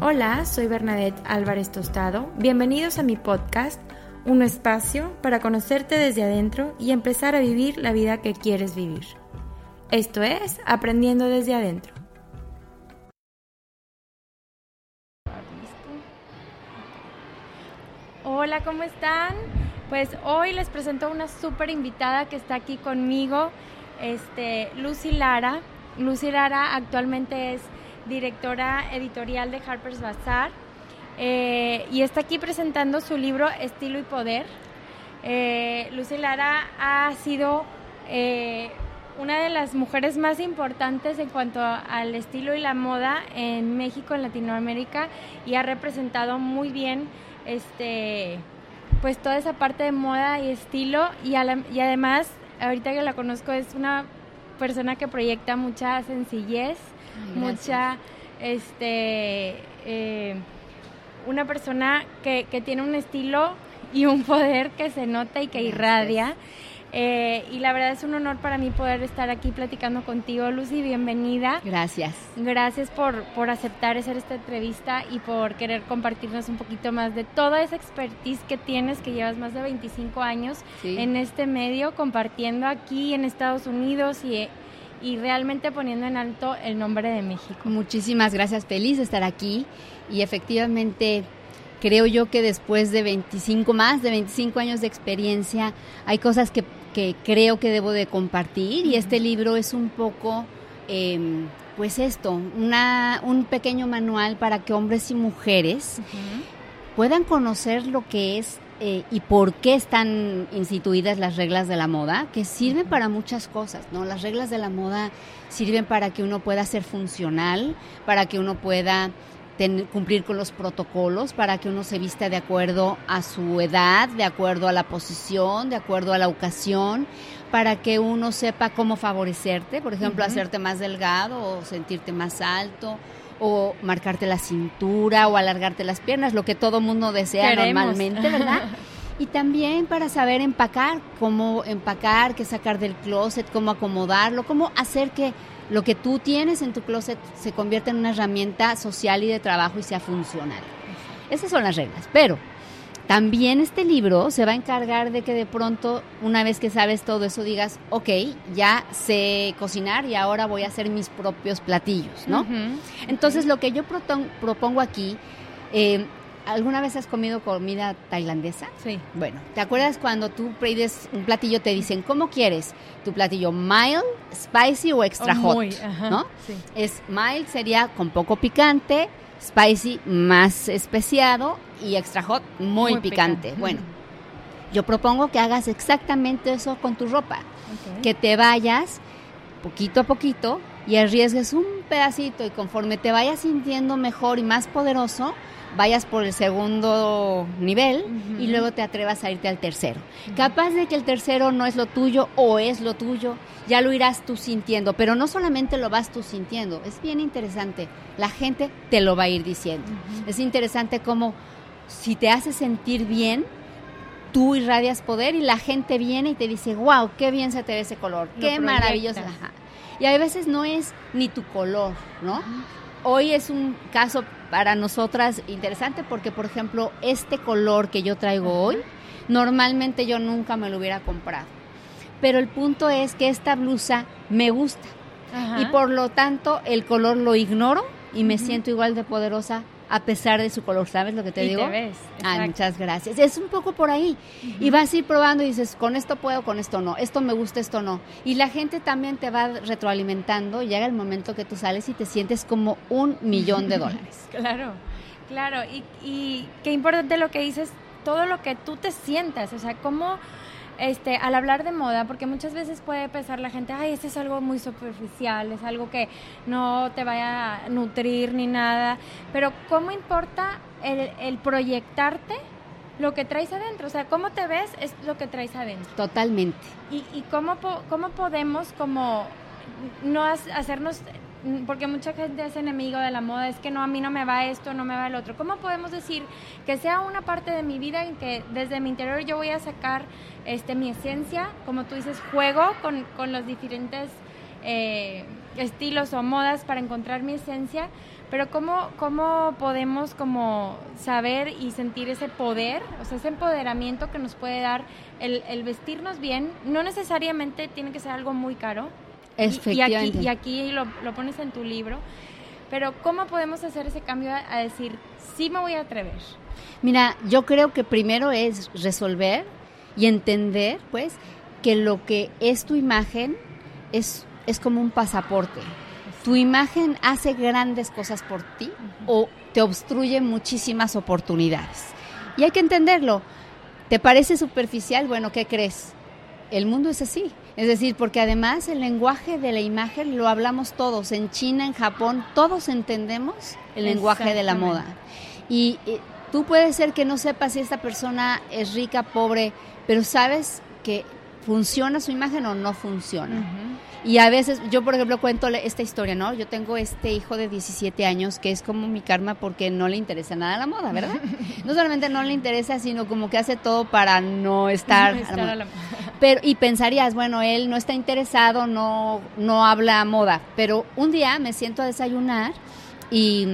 Hola, soy Bernadette Álvarez Tostado. Bienvenidos a mi podcast, un espacio para conocerte desde adentro y empezar a vivir la vida que quieres vivir. Esto es Aprendiendo desde adentro. Hola, ¿cómo están? Pues hoy les presento a una súper invitada que está aquí conmigo, este, Lucy Lara. Lucy Lara actualmente es directora editorial de Harper's Bazaar eh, y está aquí presentando su libro Estilo y Poder. Eh, Lucy Lara ha sido eh, una de las mujeres más importantes en cuanto al estilo y la moda en México, en Latinoamérica, y ha representado muy bien este pues toda esa parte de moda y estilo y, y además ahorita que la conozco es una persona que proyecta mucha sencillez, mucha este eh, una persona que, que tiene un estilo y un poder que se nota y que irradia. Eh, y la verdad es un honor para mí poder estar aquí platicando contigo, Lucy. Bienvenida. Gracias. Gracias por, por aceptar hacer esta entrevista y por querer compartirnos un poquito más de toda esa expertise que tienes, que llevas más de 25 años Sí. en este medio, compartiendo aquí en Estados Unidos y, y realmente poniendo en alto el nombre de México. Muchísimas gracias, feliz de estar aquí. Y efectivamente creo yo que después de 25 más de 25 años de experiencia hay cosas que, que creo que debo de compartir. Y este libro es un poco em, pues esto, una, un pequeño manual para que hombres y mujeres puedan conocer lo que es eh, y por qué están instituidas las reglas de la moda, que sirven para muchas cosas, ¿no? Las reglas de la moda sirven para que uno pueda ser funcional, para que uno pueda ten- cumplir con los protocolos, para que uno se vista de acuerdo a su edad, de acuerdo a la posición, de acuerdo a la ocasión, para que uno sepa cómo favorecerte, por ejemplo, hacerte más delgado o sentirte más alto o marcarte la cintura o alargarte las piernas, lo que todo mundo desea Queremos. normalmente, ¿verdad? Y también para saber empacar, cómo empacar, qué sacar del closet, cómo acomodarlo, cómo hacer que lo que tú tienes en tu closet se convierta en una herramienta social y de trabajo y sea funcional. Esas son las reglas, pero también este libro se va a encargar de que de pronto, una vez que sabes todo eso, digas, ok, ya sé cocinar y ahora voy a hacer mis propios platillos, ¿no? Entonces, lo que yo propongo aquí, eh, ¿alguna vez has comido comida tailandesa? Sí. Bueno, ¿te acuerdas cuando tú pides un platillo, te dicen, ¿cómo quieres? ¿Tu platillo mild, spicy o extra O hot? muy, ajá, ¿No? sí. Es mild sería con poco picante, spicy más especiado y extra hot muy, Muy picante. picante. Bueno, yo propongo que hagas exactamente eso con tu ropa que te vayas poquito a poquito y arriesgues un pedacito y conforme te vayas sintiendo mejor y más poderoso, vayas por el segundo nivel y luego te atrevas a irte al tercero. Capaz de que el tercero no es lo tuyo o es lo tuyo, ya lo irás tú sintiendo, pero no solamente lo vas tú sintiendo, es bien interesante, la gente te lo va a ir diciendo. Es interesante cómo si te hace sentir bien, tú irradias poder y la gente viene y te dice, wow, qué bien se te ve ese color, qué maravilloso. Y a veces no es ni tu color, ¿no? Hoy es un caso para nosotras interesante porque, por ejemplo, este color que yo traigo hoy, normalmente yo nunca me lo hubiera comprado. Pero el punto es que esta blusa me gusta. Y por lo tanto, el color lo ignoro y me siento igual de poderosa a pesar de su color, ¿sabes lo que te y digo? Te ves, Ay, muchas gracias. Es un poco por ahí. Y vas a ir probando y dices, con esto puedo, con esto no, esto me gusta, esto no. Y la gente también te va retroalimentando y llega el momento que tú sales y te sientes como un millón de dólares. claro, claro. Y, y qué importante lo que dices, todo lo que tú te sientas, o sea, cómo este, al hablar de moda, porque muchas veces puede pensar la gente, ay, este es algo muy superficial, es algo que no te vaya a nutrir ni nada, pero ¿cómo importa el, proyectarte lo que traes adentro? O sea, cómo te ves es lo que traes adentro. Totalmente. ¿Y, y cómo, cómo podemos como no hacernos porque mucha gente es enemigo de la moda, es que no, a mí no me va esto, no me va el otro. ¿Cómo podemos decir que sea una parte de mi vida en que desde mi interior yo voy a sacar este, mi esencia, como tú dices, juego con, con los diferentes eh, estilos o modas para encontrar mi esencia? Pero ¿cómo, cómo podemos como saber y sentir ese poder, o sea, ese empoderamiento que nos puede dar el, el vestirnos bien? No necesariamente tiene que ser algo muy caro, y, aquí, y aquí lo, pones en tu libro. Pero ¿cómo podemos hacer ese cambio a, decir, sí me voy a atrever? Mira, yo creo que primero es resolver y entender, pues, que lo que es tu imagen es, es como un pasaporte. Tu imagen hace grandes cosas por ti o te obstruye muchísimas oportunidades. Y hay que entenderlo. ¿Te parece superficial? Bueno, ¿qué crees? El mundo es así. Es decir, porque además el lenguaje de la imagen lo hablamos todos. En China, en Japón, todos entendemos el lenguaje de la moda. Y, tú puedes ser que no sepas si esta persona es rica, pobre, pero sabes que funciona su imagen o no funciona. Y a veces, yo por ejemplo cuento esta historia, ¿no? Yo tengo este hijo de 17 años que es como mi karma porque no le interesa nada la moda, ¿verdad? No solamente no le interesa, sino como que hace todo para no estar... Pero, y pensarías, bueno, él no está interesado, no, no habla moda. Pero un día me siento a desayunar y,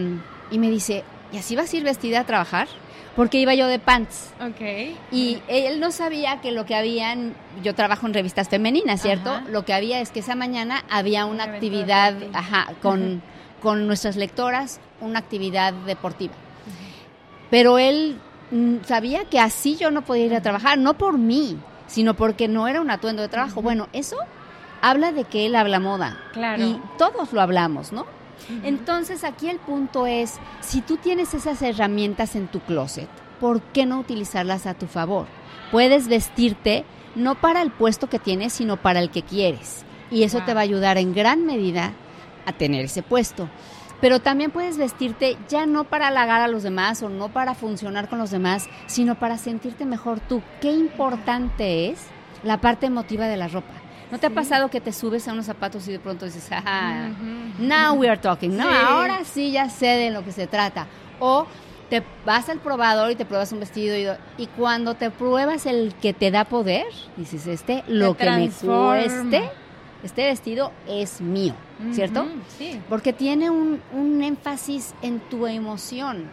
y me dice, ¿y así vas a ir vestida a trabajar? Porque iba yo de pants. Ok. Y él no sabía que lo que había, yo trabajo en revistas femeninas, ¿cierto? Lo que había es que esa mañana había una actividad, ajá, con, con nuestras lectoras, una actividad deportiva. Pero él mm, sabía que así yo no podía ir a trabajar, no por mí, sino porque no era un atuendo de trabajo. Bueno, eso habla de que él habla moda. Claro. Y todos lo hablamos, ¿no? Entonces aquí el punto es, si tú tienes esas herramientas en tu closet, ¿por qué no utilizarlas a tu favor? Puedes vestirte no para el puesto que tienes, sino para el que quieres. Y eso te va a ayudar en gran medida a tener ese puesto. Pero también puedes vestirte ya no para halagar a los demás o no para funcionar con los demás, sino para sentirte mejor tú. Qué importante es la parte emotiva de la ropa. ¿No te ha pasado que te subes a unos zapatos y de pronto dices, ah, now we are talking, no, ahora sí ya sé de lo que se trata? O te vas al probador y te pruebas un vestido y, cuando te pruebas el que te da poder, dices, este, lo que me cueste, este vestido es mío, ¿cierto? Sí. Porque tiene un, un énfasis en tu emoción.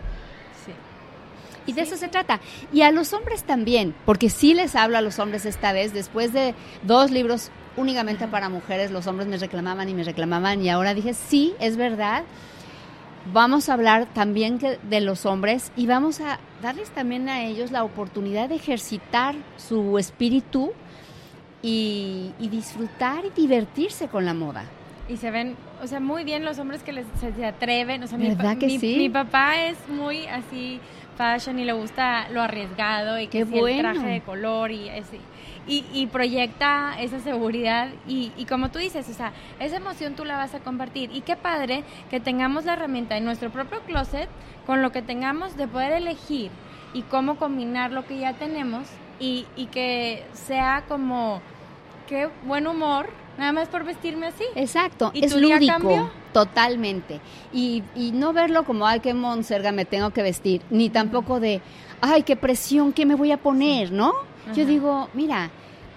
Y de eso se trata. Y a los hombres también, porque sí les hablo a los hombres esta vez, después de dos libros únicamente para mujeres, los hombres me reclamaban y me reclamaban y ahora dije, sí, es verdad. Vamos a hablar también de los hombres y vamos a darles también a ellos la oportunidad de ejercitar su espíritu y, disfrutar y divertirse con la moda. Y se ven, o sea, muy bien los hombres que les, se, atreven. O sea, ¿verdad mi, que sí? mi papá es muy así fashion y le gusta lo arriesgado y que Qué si el bueno. traje de color y ese- y, y proyecta esa seguridad y, y como tú dices, o sea, esa emoción tú la vas a compartir y qué padre que tengamos la herramienta en nuestro propio closet con lo que tengamos de poder elegir y cómo combinar lo que ya tenemos y, y que sea como qué buen humor nada más por vestirme así. Exacto, ¿Y es lúdico, totalmente. Y, y no verlo como, ay, qué monserga me tengo que vestir, ni tampoco de, ay, qué presión, qué me voy a poner, ¿no? Yo digo, mira,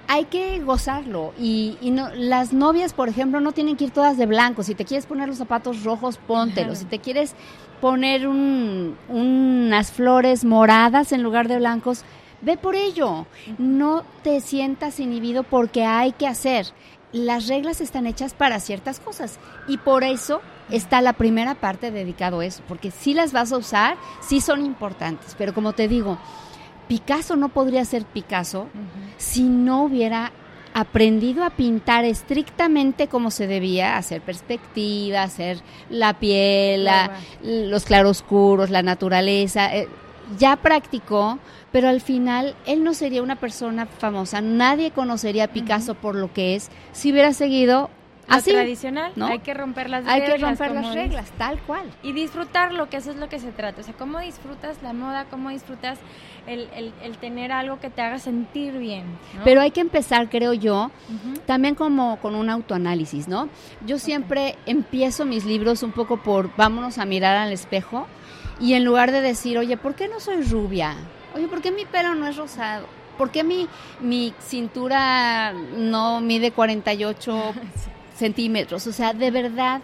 hay que gozarlo. Y, y no, las novias, por ejemplo, no tienen que ir todas de blanco. Si te quieres poner los zapatos rojos, póntelos. Si te quieres poner un- unas flores moradas en lugar de blancos, ve por ello. No te sientas inhibido porque hay que hacer. Las reglas están hechas para ciertas cosas y por eso está la primera parte dedicado a eso, porque si las vas a usar, sí son importantes, pero como te digo, Picasso no podría ser Picasso si no hubiera aprendido a pintar estrictamente como se debía, hacer perspectiva, hacer la piel, la- los claroscuros, la naturaleza. eh, ya practicó, pero al final él no sería una persona famosa. Nadie conocería a Picasso por lo que es si hubiera seguido así. tradicional, ¿no? hay que romper las Hay reglas. que romper las dices. reglas, tal cual. Y disfrutarlo, que eso es lo que se trata. O sea, cómo disfrutas la moda, cómo disfrutas el, el- el tener algo que te haga sentir bien. ¿no? Pero hay que empezar, creo yo, también como con un autoanálisis, ¿no? Yo siempre empiezo mis libros un poco por vámonos a mirar al espejo y en lugar de decir, oye, ¿por qué no soy rubia? Oye, ¿por qué mi pelo no es rosado? ¿Por qué mi, mi cintura no mide 48 centímetros? O sea, de verdad,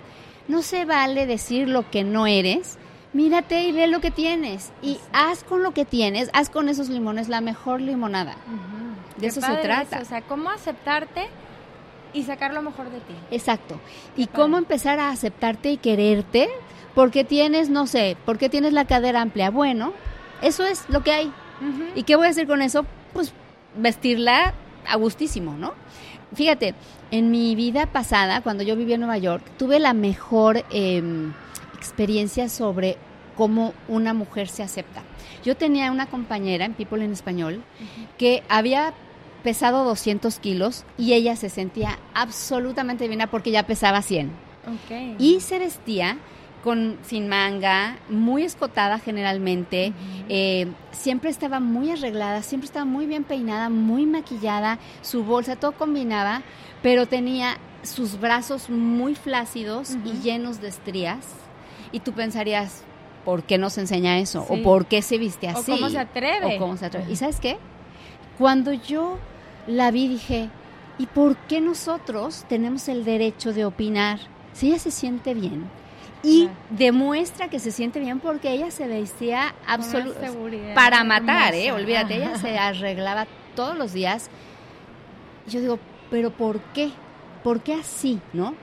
no se vale decir lo que no eres. Mírate y ve lo que tienes. Y haz con lo que tienes, haz con esos limones la mejor limonada. De Qué eso se trata. eso, O sea, cómo aceptarte y sacar lo mejor de ti. Exacto. Y padre. cómo empezar a aceptarte y quererte porque tienes, no sé, porque tienes la cadera amplia. Bueno, eso es lo que hay. ¿Y qué voy a hacer con eso? Pues vestirla a gustísimo, ¿no? Fíjate, en mi vida pasada, cuando yo vivía en Nueva York, tuve la mejor em, experiencia sobre cómo una mujer se acepta. Yo tenía una compañera en People en Español que había pesado 200 kilos y ella se sentía absolutamente divina porque ya pesaba 100 Ok. y se vestía con sin manga, muy escotada generalmente, eh, siempre estaba muy arreglada, siempre estaba muy bien peinada, muy maquillada, su bolsa, todo combinaba, pero tenía sus brazos muy flácidos y llenos de estrías. Y tú pensarías, ¿por qué nos enseña eso? Sí. ¿O por qué se viste O así? cómo se atreve. O cómo se atreve. ¿Y sabes qué? Cuando yo la vi dije, ¿y por qué nosotros tenemos el derecho de opinar si ella se siente bien? Y demuestra que se siente bien porque ella se vestía absolutamente para matar, ¿eh? Olvídate, ella se arreglaba todos los días. Yo digo, ¿pero por qué? ¿Por qué así, no?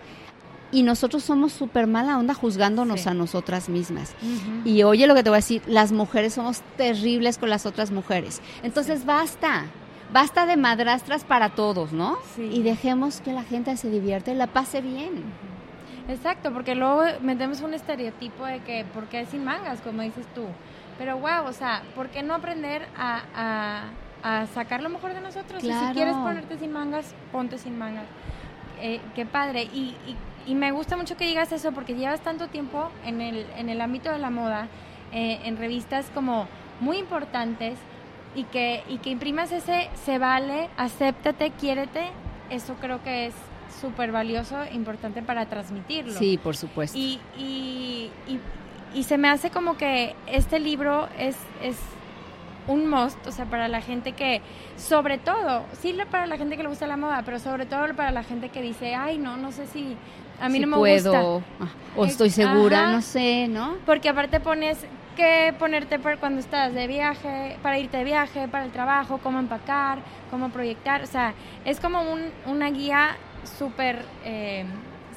Y nosotros somos súper mala onda juzgándonos Sí. a nosotras mismas. Y oye lo que te voy a decir, las mujeres somos terribles con las otras mujeres. Entonces basta, basta de madrastras para todos, ¿no? Sí. Y dejemos que la gente se divierta y la pase bien. Exacto, porque luego metemos un estereotipo de que, ¿por qué sin mangas? Como dices tú. Pero wow, o sea, ¿por qué no aprender a, a- a sacar lo mejor de nosotros? Y Claro. si quieres ponerte sin mangas, ponte sin mangas. Eh, qué padre. Y, y- y me gusta mucho que digas eso porque llevas tanto tiempo en el, en el ámbito de la moda, eh, en revistas como muy importantes y que, y que imprimas ese se vale, acéptate, quiérete. Eso creo que es súper valioso, importante para transmitirlo. Sí, por supuesto. Y, y, y, y se me hace como que este libro es, es un must, o sea, para la gente que, sobre todo, sí para la gente que le gusta la moda, pero sobre todo para la gente que dice, ay, no, no sé si a mí Si no me puedo, gusta. ah, o estoy segura, Ajá. no sé, ¿no? Porque aparte pones que ponerte para cuando estás de viaje, para irte de viaje, para el trabajo, cómo empacar, cómo proyectar. O sea, es como un, una guía súper eh,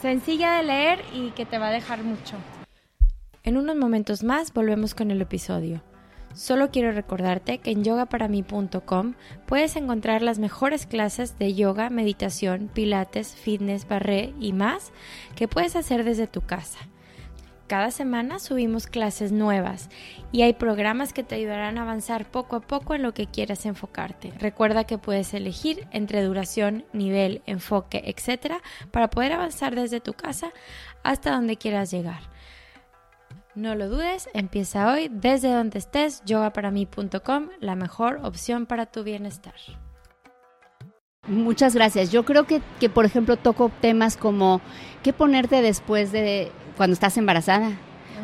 sencilla de leer y que te va a dejar mucho. En unos momentos más volvemos con el episodio. Solo quiero recordarte que en yogaparamí.com puedes encontrar las mejores clases de yoga, meditación, pilates, fitness, barré y más que puedes hacer desde tu casa. Cada semana subimos clases nuevas y hay programas que te ayudarán a avanzar poco a poco en lo que quieras enfocarte. Recuerda que puedes elegir entre duración, nivel, enfoque, etc. para poder avanzar desde tu casa hasta donde quieras llegar. No lo dudes, empieza hoy desde donde estés, yogaparamí.com, la mejor opción para tu bienestar. Muchas gracias. Yo creo que, que, por ejemplo, toco temas como qué ponerte después de cuando estás embarazada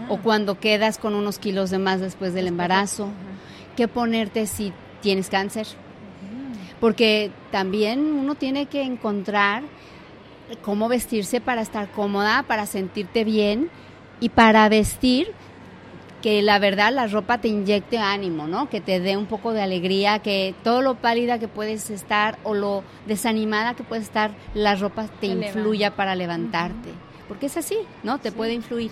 o cuando quedas con unos kilos de más después del embarazo, qué ponerte si tienes cáncer. Porque también uno tiene que encontrar cómo vestirse para estar cómoda, para sentirte bien y para vestir que la verdad la ropa te inyecte ánimo, ¿no? Que te dé un poco de alegría, que todo lo pálida que puedes estar o lo desanimada que puedes estar, la ropa te, influya para levantarte porque es así, ¿no? Te puede influir.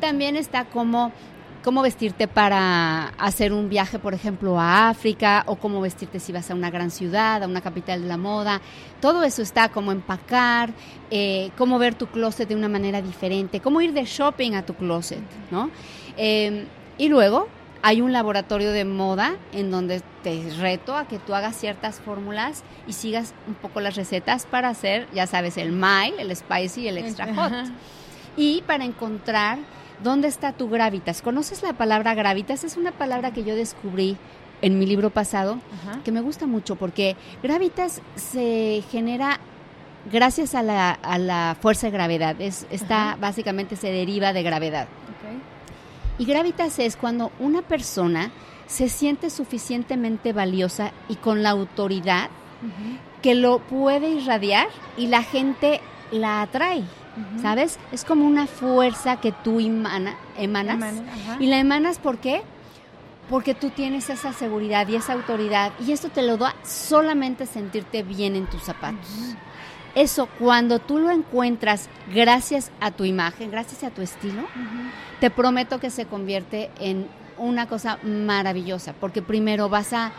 También está como cómo vestirte para hacer un viaje, por ejemplo, a África, o cómo vestirte si vas a una gran ciudad, a una capital de la moda. Todo eso está como empacar, eh, cómo ver tu closet de una manera diferente, cómo ir de shopping a tu closet, ¿no? Eh, y luego hay un laboratorio de moda en donde te reto a que tú hagas ciertas fórmulas y sigas un poco las recetas para hacer, ya sabes, el mild, el spicy y el extra hot. Y para encontrar dónde está tu gravitas. ¿Conoces la palabra gravitas? Es una palabra que yo descubrí en mi libro pasado que me gusta mucho porque gravitas se genera gracias a la, a la fuerza de gravedad. Es, está, básicamente se deriva de gravedad. Y gravitas es cuando una persona se siente suficientemente valiosa y con la autoridad que lo puede irradiar y la gente la atrae. ¿Sabes? Es como una fuerza que tú emanas. y la emanas ¿por qué? Porque tú tienes esa seguridad y esa autoridad y esto te lo da solamente sentirte bien en tus zapatos. Eso cuando tú lo encuentras gracias a tu imagen, gracias a tu estilo, te prometo que se convierte en una cosa maravillosa, porque primero vas a,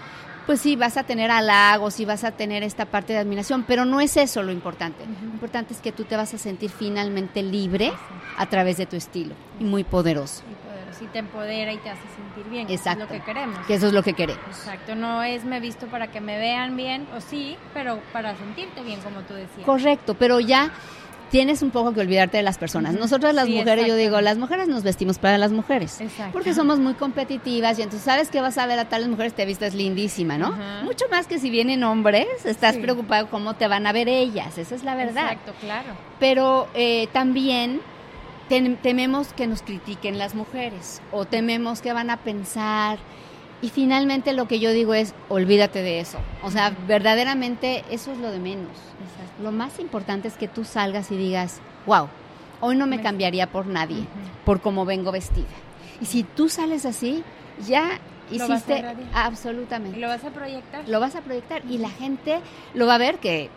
pues sí, vas a tener halagos y vas a tener esta parte de admiración, pero no es eso lo importante. Lo importante es que tú te vas a sentir finalmente libre a través de tu estilo y muy poderoso y te empodera y te hace sentir bien. Exacto. Que es lo que queremos. Que eso es lo que queremos. Exacto. No es me visto para que me vean bien, o sí, pero para sentirte bien, como tú decías. Correcto, pero ya tienes un poco que olvidarte de las personas. Nosotras las mujeres, yo digo, las mujeres nos vestimos para las mujeres. Exacto. Porque somos muy competitivas y entonces sabes que vas a ver a tales mujeres, te vistas lindísima, ¿no? Mucho más que si vienen hombres, estás preocupado cómo te van a ver ellas, esa es la verdad. Exacto, claro. Pero eh, también tememos que nos critiquen las mujeres o tememos que van a pensar. Y finalmente lo que yo digo es, olvídate de eso. O sea, verdaderamente eso es lo de menos. Lo más importante es que tú salgas y digas, wow, hoy no me cambiaría por nadie, por cómo vengo vestida. Y si tú sales así, ya hiciste absolutamente. ¿Lo vas a proyectar? Lo vas a proyectar y la gente lo va a ver que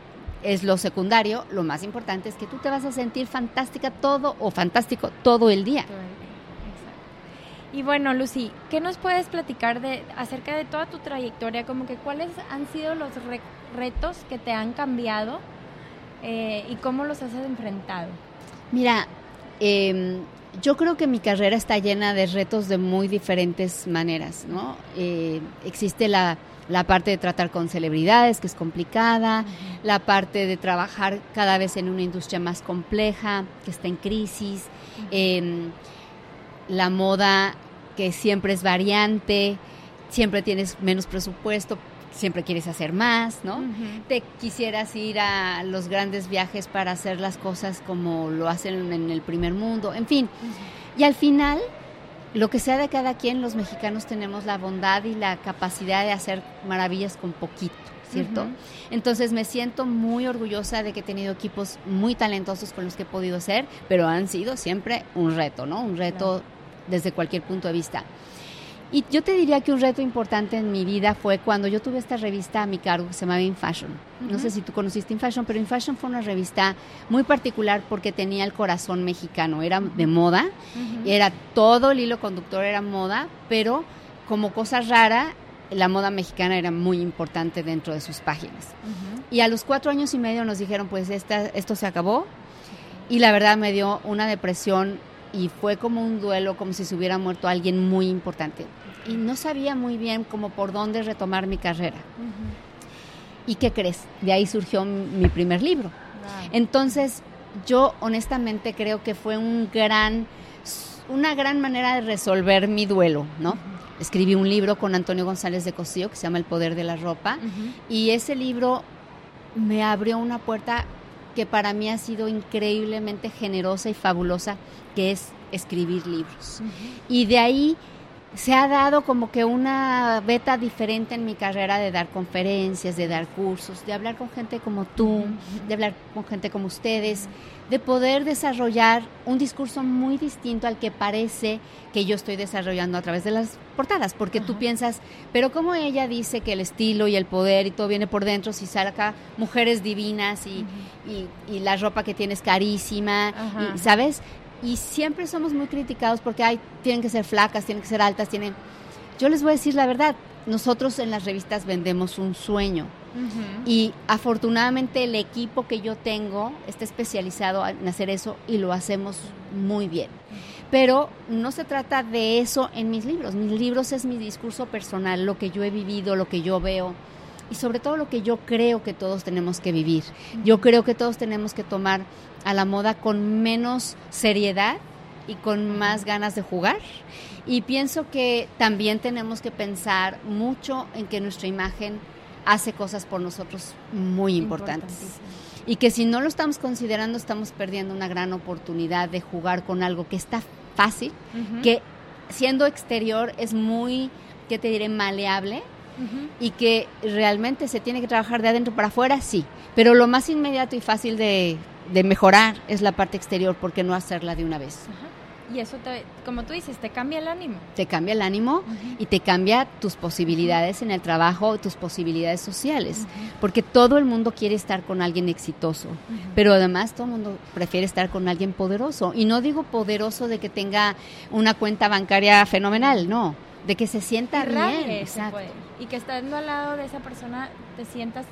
es lo secundario, lo más importante es que tú te vas a sentir fantástica todo o fantástico todo el día. Y bueno, Lucy, ¿qué nos puedes platicar de acerca de toda tu trayectoria? Como que cuáles han sido los retos que te han cambiado eh, y cómo los has enfrentado. Mira, em, yo creo que mi carrera está llena de retos de muy diferentes maneras, ¿no? Eh, existe la la parte de tratar con celebridades, que es complicada, la parte de trabajar cada vez en una industria más compleja, que está en crisis, em, la moda que siempre es variante, siempre tienes menos presupuesto, siempre quieres hacer más, ¿no? Te quisieras ir a los grandes viajes para hacer las cosas como lo hacen en el primer mundo, en fin. Y al final lo que sea de cada quien, los mexicanos tenemos la bondad y la capacidad de hacer maravillas con poquito, ¿cierto? Entonces me siento muy orgullosa de que he tenido equipos muy talentosos con los que he podido ser, pero han sido siempre un reto, ¿no? Un reto desde cualquier punto de vista. Y yo te diría que un reto importante en mi vida fue cuando yo tuve esta revista a mi cargo que se llamaba In Fashion. No sé si tú conociste In Fashion, pero In Fashion fue una revista muy particular porque tenía el corazón mexicano. Era de moda, era todo el hilo conductor era moda, pero como cosa rara, la moda mexicana era muy importante dentro de sus páginas. Y a los cuatro años y medio nos dijeron, pues esta, esto se acabó. Y la verdad me dio una depresión y fue como un duelo, como si se hubiera muerto alguien muy importante. Y no sabía muy bien cómo por dónde retomar mi carrera. ¿Y qué crees? De ahí surgió mi primer libro. Entonces, yo honestamente creo que fue un gran, una gran manera de resolver mi duelo, ¿no? Escribí un libro con Antonio González de Cosío que se llama El Poder de la Ropa y ese libro me abrió una puerta que para mí ha sido increíblemente generosa y fabulosa, que es escribir libros. Y de ahí se ha dado como que una beta diferente en mi carrera de dar conferencias, de dar cursos, de hablar con gente como tú, de hablar con gente como ustedes, de poder desarrollar un discurso muy distinto al que parece que yo estoy desarrollando a través de las portadas, porque tú piensas, pero como ella dice que el estilo y el poder y todo viene por dentro, si saca mujeres divinas y, y, la ropa que tienes carísima, y, ¿sabes? Y siempre somos muy criticados porque hay, tienen que ser flacas, tienen que ser altas, tienen... Yo les voy a decir la verdad, nosotros en las revistas vendemos un sueño y afortunadamente el equipo que yo tengo está especializado en hacer eso y lo hacemos muy bien. Pero no se trata de eso en mis libros, mis libros es mi discurso personal, lo que yo he vivido, lo que yo veo y sobre todo lo que yo creo que todos tenemos que vivir. Yo creo que todos tenemos que tomar a la moda con menos seriedad y con más ganas de jugar. Y pienso que también tenemos que pensar mucho en que nuestra imagen hace cosas por nosotros muy importantes. Y que si no lo estamos considerando, estamos perdiendo una gran oportunidad de jugar con algo que está fácil, que siendo exterior es muy, ¿qué te diré?, maleable. Y que realmente se tiene que trabajar de adentro para afuera, sí. Pero lo más inmediato y fácil de de mejorar es la parte exterior, porque no hacerla de una vez? Y eso, te, como tú dices, te cambia el ánimo. Te cambia el ánimo y te cambia tus posibilidades en el trabajo, tus posibilidades sociales. Porque todo el mundo quiere estar con alguien exitoso, pero además todo el mundo prefiere estar con alguien poderoso. Y no digo poderoso de que tenga una cuenta bancaria fenomenal, no. De que se sienta bien. Y que estando al lado de esa persona te sientas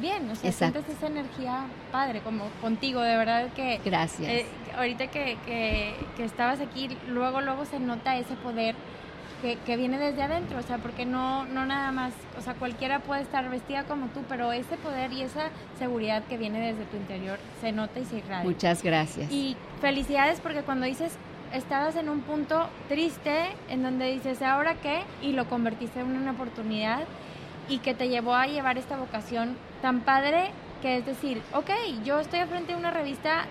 bien, o sea, sientes esa energía padre, como contigo, de verdad que... Gracias. Eh, ahorita que, que, estabas aquí, luego, luego se nota ese poder que, que, viene desde adentro, o sea, porque no, no nada más, o sea, cualquiera puede estar vestida como tú, pero ese poder y esa seguridad que viene desde tu interior se nota y se irradia. Muchas gracias. Y felicidades porque cuando dices estabas en un punto triste en donde dices, ¿ahora qué? Y lo convertiste en una oportunidad y que te llevó a llevar esta vocación tan padre que es decir, ok, yo estoy frente de una revista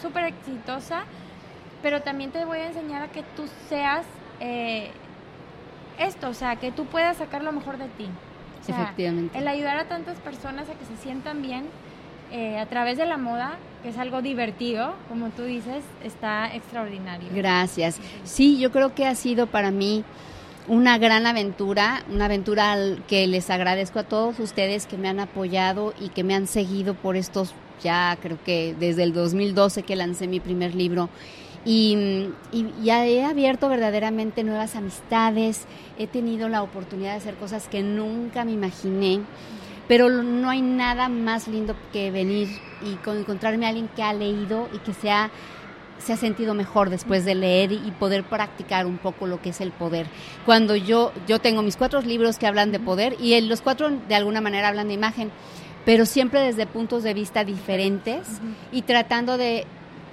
súper exitosa, pero también te voy a enseñar a que tú seas eh, esto, o sea, que tú puedas sacar lo mejor de ti. Efectivamente. El ayudar a tantas personas a que se sientan bien eh, a través de la moda, que es algo divertido, como tú dices, está extraordinario. Gracias. Sí, yo creo que ha sido para mí una gran aventura, una aventura que les agradezco a todos ustedes que me han apoyado y que me han seguido por estos, ya creo que desde el 2012 que lancé mi primer libro. Y, ya he abierto verdaderamente nuevas amistades, he tenido la oportunidad de hacer cosas que nunca me imaginé, pero no hay nada más lindo que venir y encontrarme a alguien que ha leído y que se ha se ha sentido mejor después de leer y poder practicar un poco lo que es el poder. Cuando yo, yo tengo mis cuatro libros que hablan de poder y los cuatro de alguna manera hablan de imagen, pero siempre desde puntos de vista diferentes y tratando de,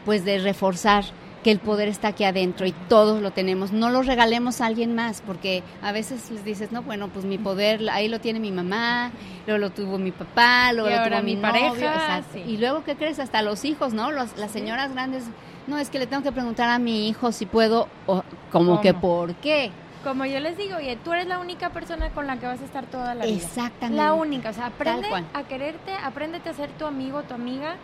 pues, de reforzar que el poder está aquí adentro y todos lo tenemos. No lo regalemos a alguien más, porque a veces les dices, no, bueno, pues mi poder ahí lo tiene mi mamá, luego lo tuvo mi papá, luego lo tuvo mi, pareja. Y luego, ¿qué crees? Hasta los hijos, ¿no? las señoras grandes no, es que le tengo que preguntar a mi hijo si puedo, o como que por qué. Como yo les digo, oye, tú eres la única persona con la que vas a estar toda la vida. Exactamente. La única, o sea, aprende a quererte, apréndete a ser tu amigo, tu amiga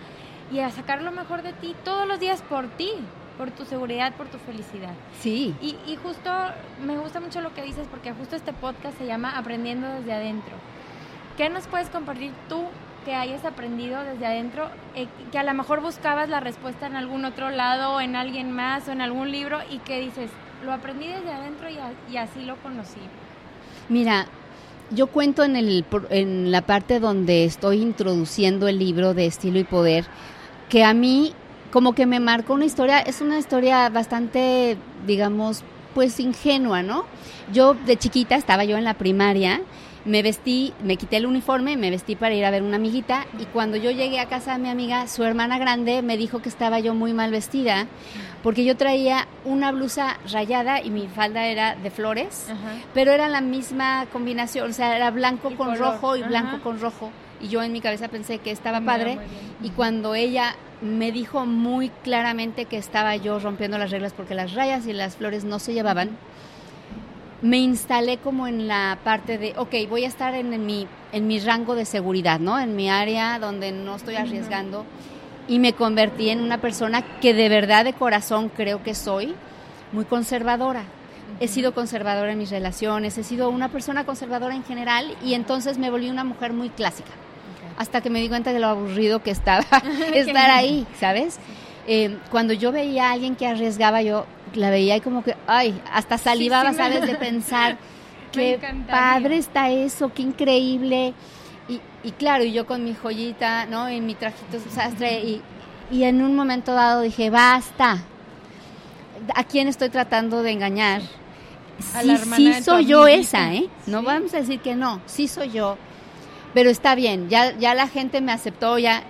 y a sacar lo mejor de ti todos los días por ti, por tu seguridad, por tu felicidad. Sí. Y, y justo me gusta mucho lo que dices porque justo este podcast se llama Aprendiendo desde adentro. ¿Qué nos puedes compartir tú que hayas aprendido desde adentro, eh, que a lo mejor buscabas la respuesta en algún otro lado, en alguien más o en algún libro y que dices, lo aprendí desde adentro y, así lo conocí? Mira, yo cuento en, en la parte donde estoy introduciendo el libro de estilo y poder, que a mí como que me marcó una historia, es una historia bastante, digamos, pues ingenua, ¿no? Yo de chiquita estaba yo en la primaria, me vestí, me quité el uniforme, me vestí para ir a ver una amiguita y cuando yo llegué a casa de mi amiga, su hermana grande me dijo que estaba yo muy mal vestida porque yo traía una blusa rayada y mi falda era de flores, pero era la misma combinación, o sea, era blanco con rojo y blanco con rojo. Y yo en mi cabeza pensé que estaba padre y cuando ella me dijo muy claramente que estaba yo rompiendo las reglas porque las rayas y las flores no se llevaban, me instalé como en la parte de, ok, voy a estar en, mi, en mi rango de seguridad, ¿no? En mi área donde no estoy arriesgando. Y me convertí en una persona que de verdad de corazón creo que soy muy conservadora. He sido conservadora en mis relaciones, he sido una persona conservadora en general y entonces me volví una mujer muy clásica. Hasta que me di cuenta de lo aburrido que estaba estar ahí, ¿sabes? Eh, cuando yo veía a alguien que arriesgaba, yo la veía y como que, ay, hasta salivaba, ¿sabes? De pensar, qué padre está eso, qué increíble. Y, y, claro, y yo con mi joyita, ¿no? En mi trajito sastre, y, y en un momento dado dije, basta, ¿a quién estoy tratando de engañar? sí, sí soy yo esa, ¿eh? No vamos a decir que no, sí soy yo pero está bien, ya, ya la gente me aceptó, ya,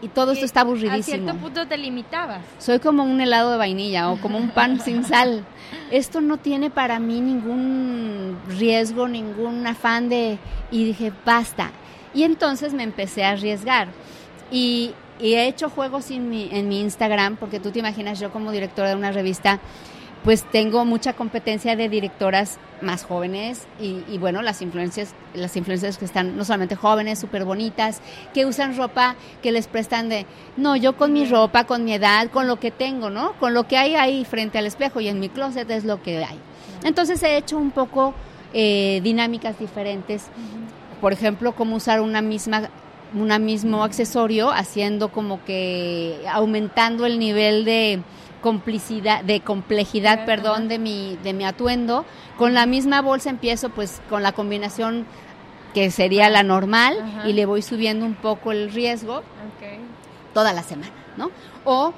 y todo esto está aburridísimo. A cierto punto te limitabas. Soy como un helado de vainilla o como un pan sin sal. Esto no tiene para mí ningún riesgo, ningún afán de... Y dije, basta. Y entonces me empecé a arriesgar. Y, y he hecho juegos en mi, en mi Instagram, porque tú te imaginas, yo como directora de una revista, pues tengo mucha competencia de directoras más jóvenes y, bueno, las influencias, las influencias que están no solamente jóvenes, súper bonitas, que usan ropa que les prestan de, no, yo con mi ropa, con mi edad, con lo que tengo, ¿no? Con lo que hay ahí frente al espejo y en mi closet es lo que hay. Entonces he hecho un poco eh, dinámicas diferentes, por ejemplo, cómo usar una misma un mismo accesorio haciendo como que aumentando el nivel de complicidad, de complejidad, perdón, de mi, de mi atuendo. Con la misma bolsa empiezo pues con la combinación que sería la normal y le voy subiendo un poco el riesgo toda la semana, ¿no? O,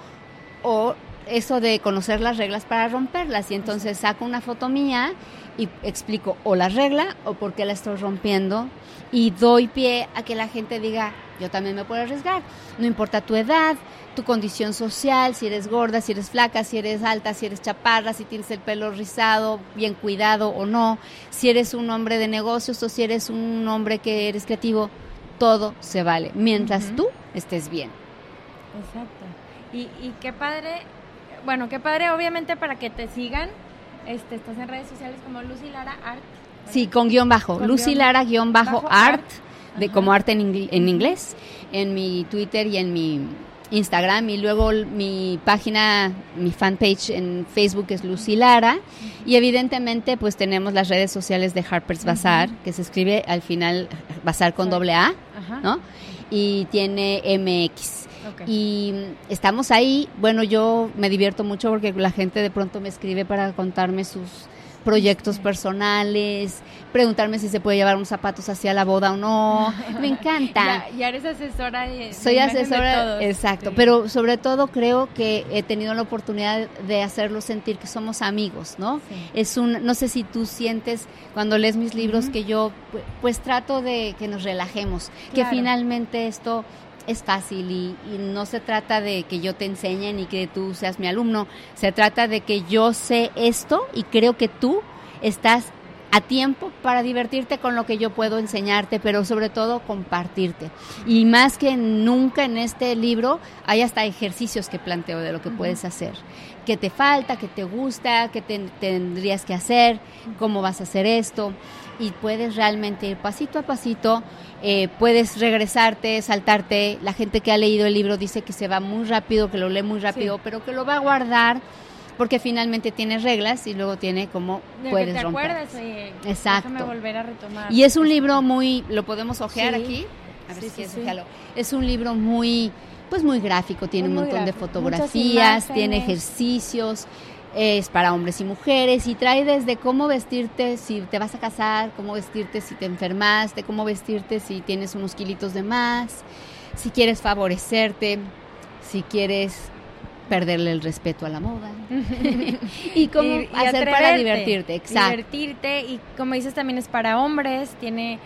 o eso de conocer las reglas para romperlas. Y entonces saco una foto mía y explico o la regla o por qué la estoy rompiendo y doy pie a que la gente diga, yo también me puedo arriesgar, no importa tu edad, tu condición social, si eres gorda, si eres flaca, si eres alta, si eres chaparra, si tienes el pelo rizado, bien cuidado o no, si eres un hombre de negocios o si eres un hombre que eres creativo, todo se vale, mientras tú estés bien. Exacto. Y, y qué padre, bueno, qué padre obviamente para que te sigan, este, estás en redes sociales como Lucy Lara Art. Sí, con guion bajo, Lucy Lara guion bajo, art, de como arte en, en inglés, en mi Twitter y en mi Instagram y luego mi página, mi fanpage en Facebook es Lucy Lara. Y evidentemente pues tenemos las redes sociales de Harper's Bazaar que se escribe al final Bazaar con doble A, ¿no? Y tiene MX. Y estamos ahí, bueno, yo me divierto mucho porque la gente de pronto me escribe para contarme sus proyectos personales, preguntarme si se puede llevar unos zapatos hacia la boda o no. Me encanta. ya, eres asesora. De, Soy asesora, exacto. Pero sobre todo creo que he tenido la oportunidad de hacerlo sentir que somos amigos, ¿no? Es un, no sé si tú sientes cuando lees mis libros que yo, pues, trato de que nos relajemos, que finalmente esto es fácil y, no se trata de que yo te enseñe ni que tú seas mi alumno, se trata de que yo sé esto y creo que tú estás a tiempo para divertirte con lo que yo puedo enseñarte, pero sobre todo compartirte. Y más que nunca en este libro hay hasta ejercicios que planteo de lo que puedes hacer. ¿Qué te falta? ¿Qué te gusta? ¿Qué tendrías que hacer? ¿Cómo vas a hacer esto? Y puedes realmente ir pasito a pasito eh, puedes regresarte, saltarte. La gente que ha leído el libro dice que se va muy rápido, que lo lee muy rápido, pero que lo va a guardar porque finalmente tiene reglas y luego tiene como puedes te romper. Acuerdas, oye, Exacto. volver a retomar. Y es un libro muy, lo podemos ojear aquí. A ver si es, es un libro muy, pues muy gráfico, tiene un montón de fotografías, tiene ejercicios es para hombres y mujeres y trae desde cómo vestirte si te vas a casar, cómo vestirte si te enfermaste, cómo vestirte si tienes unos kilitos de más, si quieres favorecerte, si quieres perderle el respeto a la moda. y cómo hacer para divertirte, exacto. Divertirte y como dices también es para hombres, tiene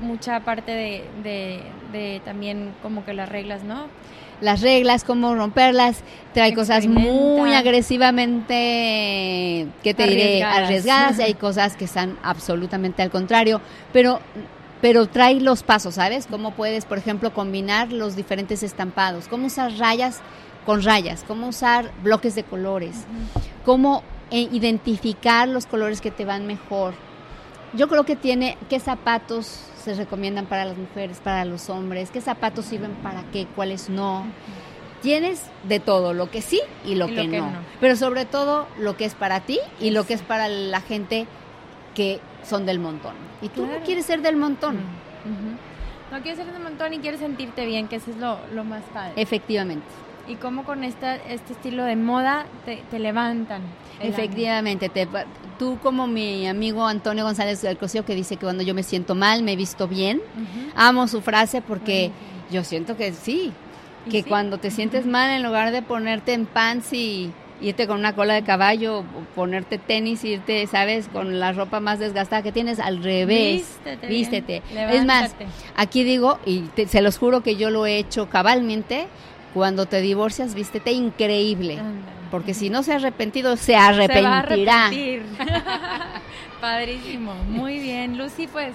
mucha parte de, de, también como que las reglas, ¿no? Las reglas, cómo romperlas, trae cosas muy agresivamente, que te diré, arriesgadas, y hay cosas que están absolutamente al contrario, pero pero trae los pasos, ¿sabes? Cómo puedes, por ejemplo, combinar los diferentes estampados, cómo usar rayas con rayas, cómo usar bloques de colores, cómo eh, identificar los colores que te van mejor. Yo creo que tiene qué zapatos se recomiendan para las mujeres, para los hombres, qué zapatos sirven para qué, cuáles no. Tienes de todo, lo que sí y lo, que, no. Pero sobre todo lo que es para ti y lo que es para la gente que son del montón. Y tú no quieres ser del montón. No quieres ser del montón y quieres sentirte bien, que eso es lo, lo más padre. Efectivamente y cómo con esta, este estilo de moda te, levantan. Efectivamente, te, tú como mi amigo Antonio González del Cosío que dice que cuando yo me siento mal me he visto bien, amo su frase porque yo siento que sí, que cuando te sientes mal en lugar de ponerte en pants y irte con una cola de caballo, ponerte tenis, irte, ¿sabes? Con la ropa más desgastada que tienes, al revés. Vístete. Es más, aquí digo, y se los juro que yo lo he hecho cabalmente, cuando te divorcias, vístete increíble. Porque si no se ha arrepentido, se arrepentirá. Se Padrísimo. Muy bien. Lucy, pues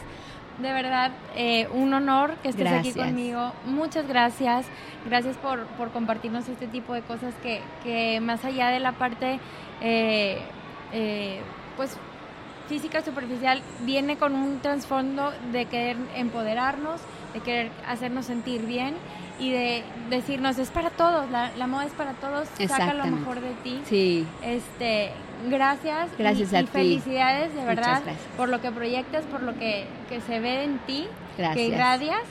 de verdad eh, un honor que estés aquí conmigo. Muchas gracias. Gracias por, por, compartirnos este tipo de cosas que, que más allá de la parte, eh, eh, pues física superficial, viene con un trasfondo de querer empoderarnos, de querer hacernos sentir bien y de decirnos es para todos, la, la moda es para todos, saca lo mejor de ti. Sí. Este, gracias. Gracias y, a y felicidades de verdad por lo que proyectas, por lo que, que se ve en ti, que irradias.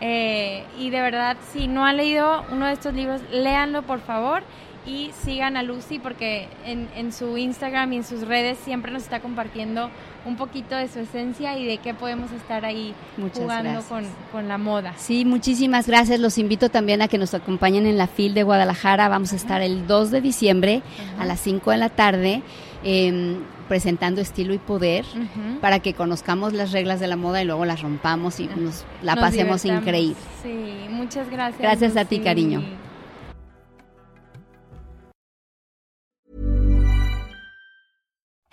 Eh, y de verdad, si no han leído uno de estos libros, léanlo por favor y sigan a Lucy porque en, en su Instagram y en sus redes siempre nos está compartiendo un poquito de su esencia y de qué podemos estar ahí jugando con, con, la moda. Sí, muchísimas gracias. Los invito también a que nos acompañen en la FIL de Guadalajara. Vamos a estar el 2 de diciembre a las 5 de la tarde. Em, presentando estilo y poder para que conozcamos las reglas de la moda y luego las rompamos y nos la pasemos increíble. Sí, muchas gracias. Gracias a ti, cariño.